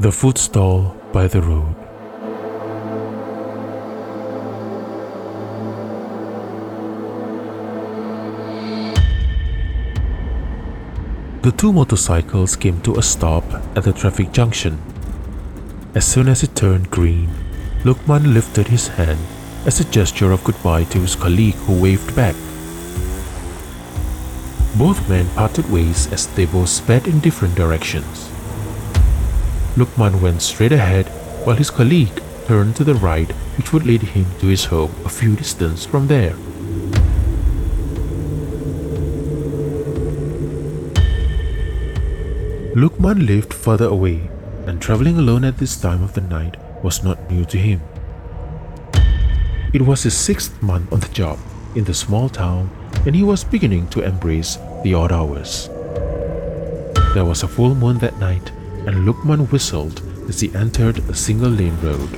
The food stall by the road. The two motorcycles came to a stop at the traffic junction. As soon as it turned green, Lukman lifted his hand as a gesture of goodbye to his colleague who waved back. Both men parted ways as they both sped in different directions. Lukman went straight ahead while his colleague turned to the right, which would lead him to his home a few distance from there. Lukman lived further away, and traveling alone at this time of the night was not new to him. It was his sixth month on the job in the small town, and he was beginning to embrace the odd hours. There was a full moon that night, and Lukman whistled as he entered a single lane road.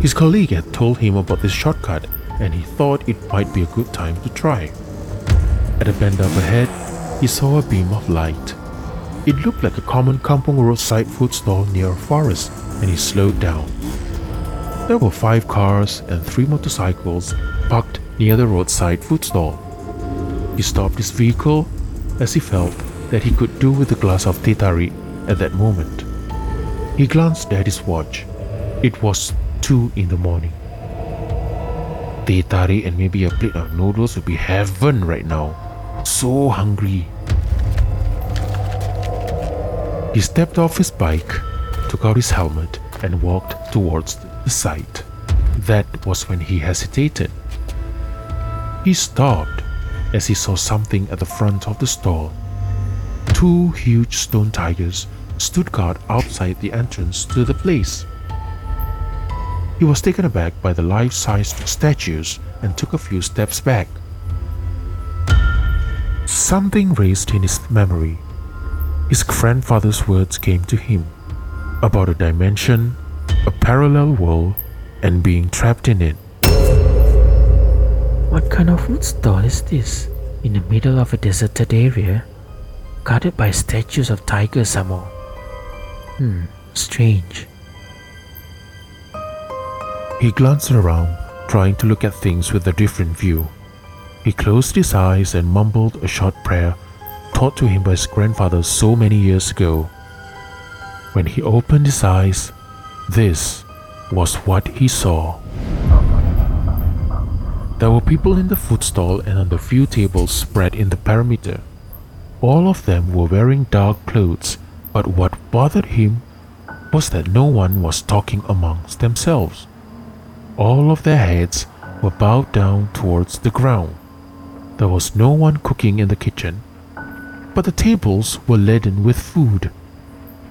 His colleague had told him about this shortcut, and he thought it might be a good time to try. At a bend up ahead, he saw a beam of light. It looked like a common kampong roadside food stall near a forest, and he slowed down. There were five cars and three motorcycles parked near the roadside food stall. He stopped his vehicle as he felt that he could do with a glass of teh tarik at that moment. He glanced at his watch. It was two in the morning. Teh and maybe a plate of noodles would be heaven right now. So hungry. He stepped off his bike, took out his helmet, and walked towards the site. That was when he hesitated. He stopped as he saw something at the front of the stall. Two huge stone tigers stood guard outside the entrance to the place. He was taken aback by the life sized statues and took a few steps back. Something raced in his memory. His grandfather's words came to him about a dimension, a parallel world, and being trapped in it. What kind of food stall is this? In the middle of a deserted area? Guarded by statues of tigers some more. Hmm, strange. He glanced around, trying to look at things with a different view. He closed his eyes and mumbled a short prayer taught to him by his grandfather so many years ago. When he opened his eyes, this was what he saw. There were people in the food stall and on the few tables spread in the perimeter. All of them were wearing dark clothes, but what bothered him was that no one was talking amongst themselves. All of their heads were bowed down towards the ground. There was no one cooking in the kitchen, but the tables were laden with food.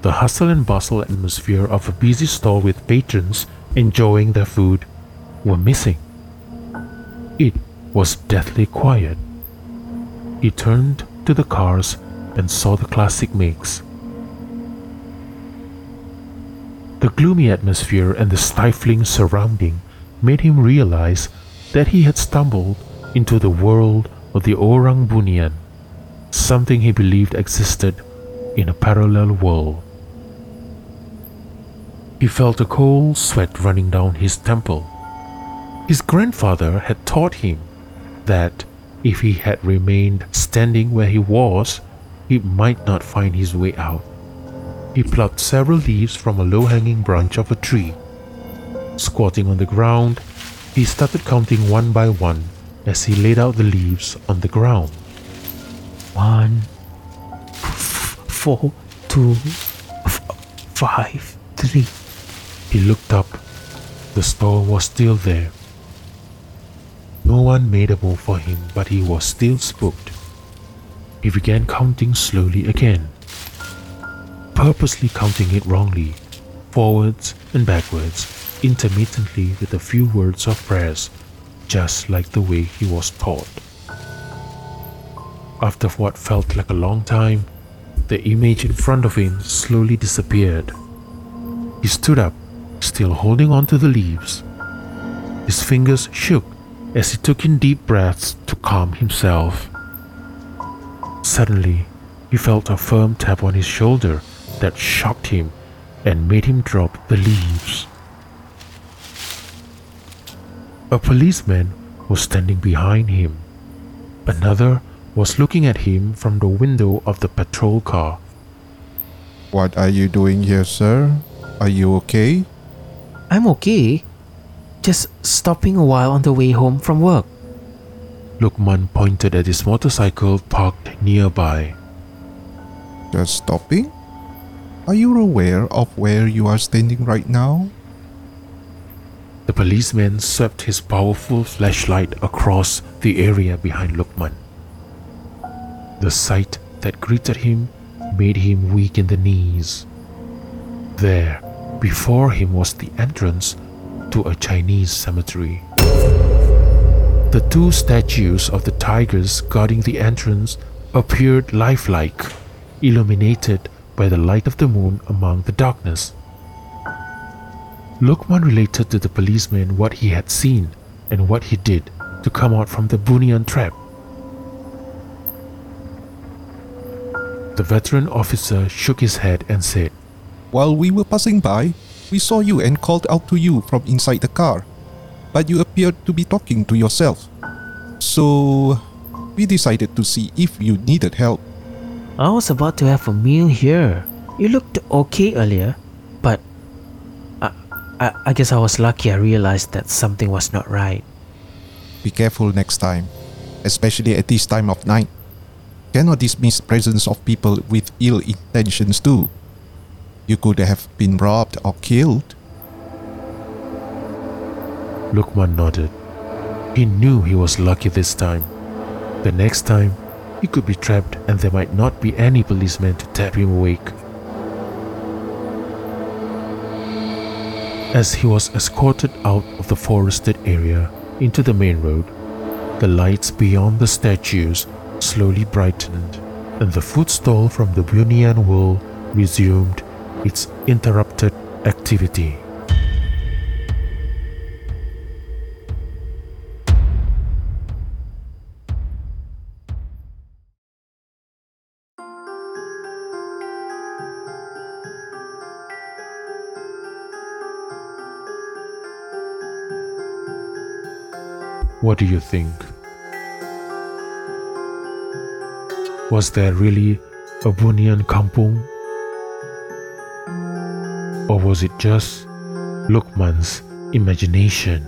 The hustle and bustle atmosphere of a busy stall with patrons enjoying their food were missing. It was deathly quiet. He turned to the cars and saw the classic makes. The gloomy atmosphere and the stifling surrounding made him realize that he had stumbled into the world of the Orang Bunian, something he believed existed in a parallel world. He felt a cold sweat running down his temple. His grandfather had taught him that if he had remained standing where he was, he might not find his way out. He plucked several leaves from a low hanging branch of a tree. Squatting on the ground, he started counting one by one as he laid out the leaves on the ground. One, four, two, five, three. He looked up. The store was still there. No one made a move for him, but he was still spooked. He began counting slowly again, purposely counting it wrongly, forwards and backwards, intermittently with a few words of prayers, just like the way he was taught. After what felt like a long time, the image in front of him slowly disappeared. He stood up, still holding on to the leaves. His fingers shook as he took in deep breaths to calm himself. Suddenly, he felt a firm tap on his shoulder that shocked him and made him drop the leaves. A policeman was standing behind him. Another was looking at him from the window of the patrol car. What are you doing here, sir? Are you okay? I'm okay. Just stopping a while on the way home from work. Lukman pointed at his motorcycle parked nearby. Just stopping? Are you aware of where you are standing right now? The policeman swept his powerful flashlight across the area behind Lukman. The sight that greeted him made him weak in the knees. There, before him was the entrance to a Chinese cemetery. The two statues of the tigers guarding the entrance appeared lifelike, illuminated by the light of the moon among the darkness. Lukman related to the policeman what he had seen and what he did to come out from the Bunian trap. The veteran officer shook his head and said, While we were passing by, we saw you and called out to you from inside the car, but you appeared to be talking to yourself. So, we decided to see if you needed help. I was about to have a meal here. You looked okay earlier, but I, I, I guess I was lucky I realized that something was not right. Be careful next time, especially at this time of night. Cannot dismiss presence of people with ill intentions too. You could have been robbed or killed. Lukman nodded. He knew he was lucky this time. The next time, he could be trapped and there might not be any policeman to tap him awake. As he was escorted out of the forested area into the main road, the lights beyond the statues slowly brightened and the food stall from the Bunian World resumed its interrupted activity. What do you think? Was there really a Bunian Kampung? Or was it just Lukman's imagination?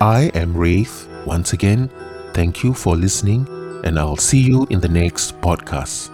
I am Wraith. Once again, thank you for listening, and I'll see you in the next podcast.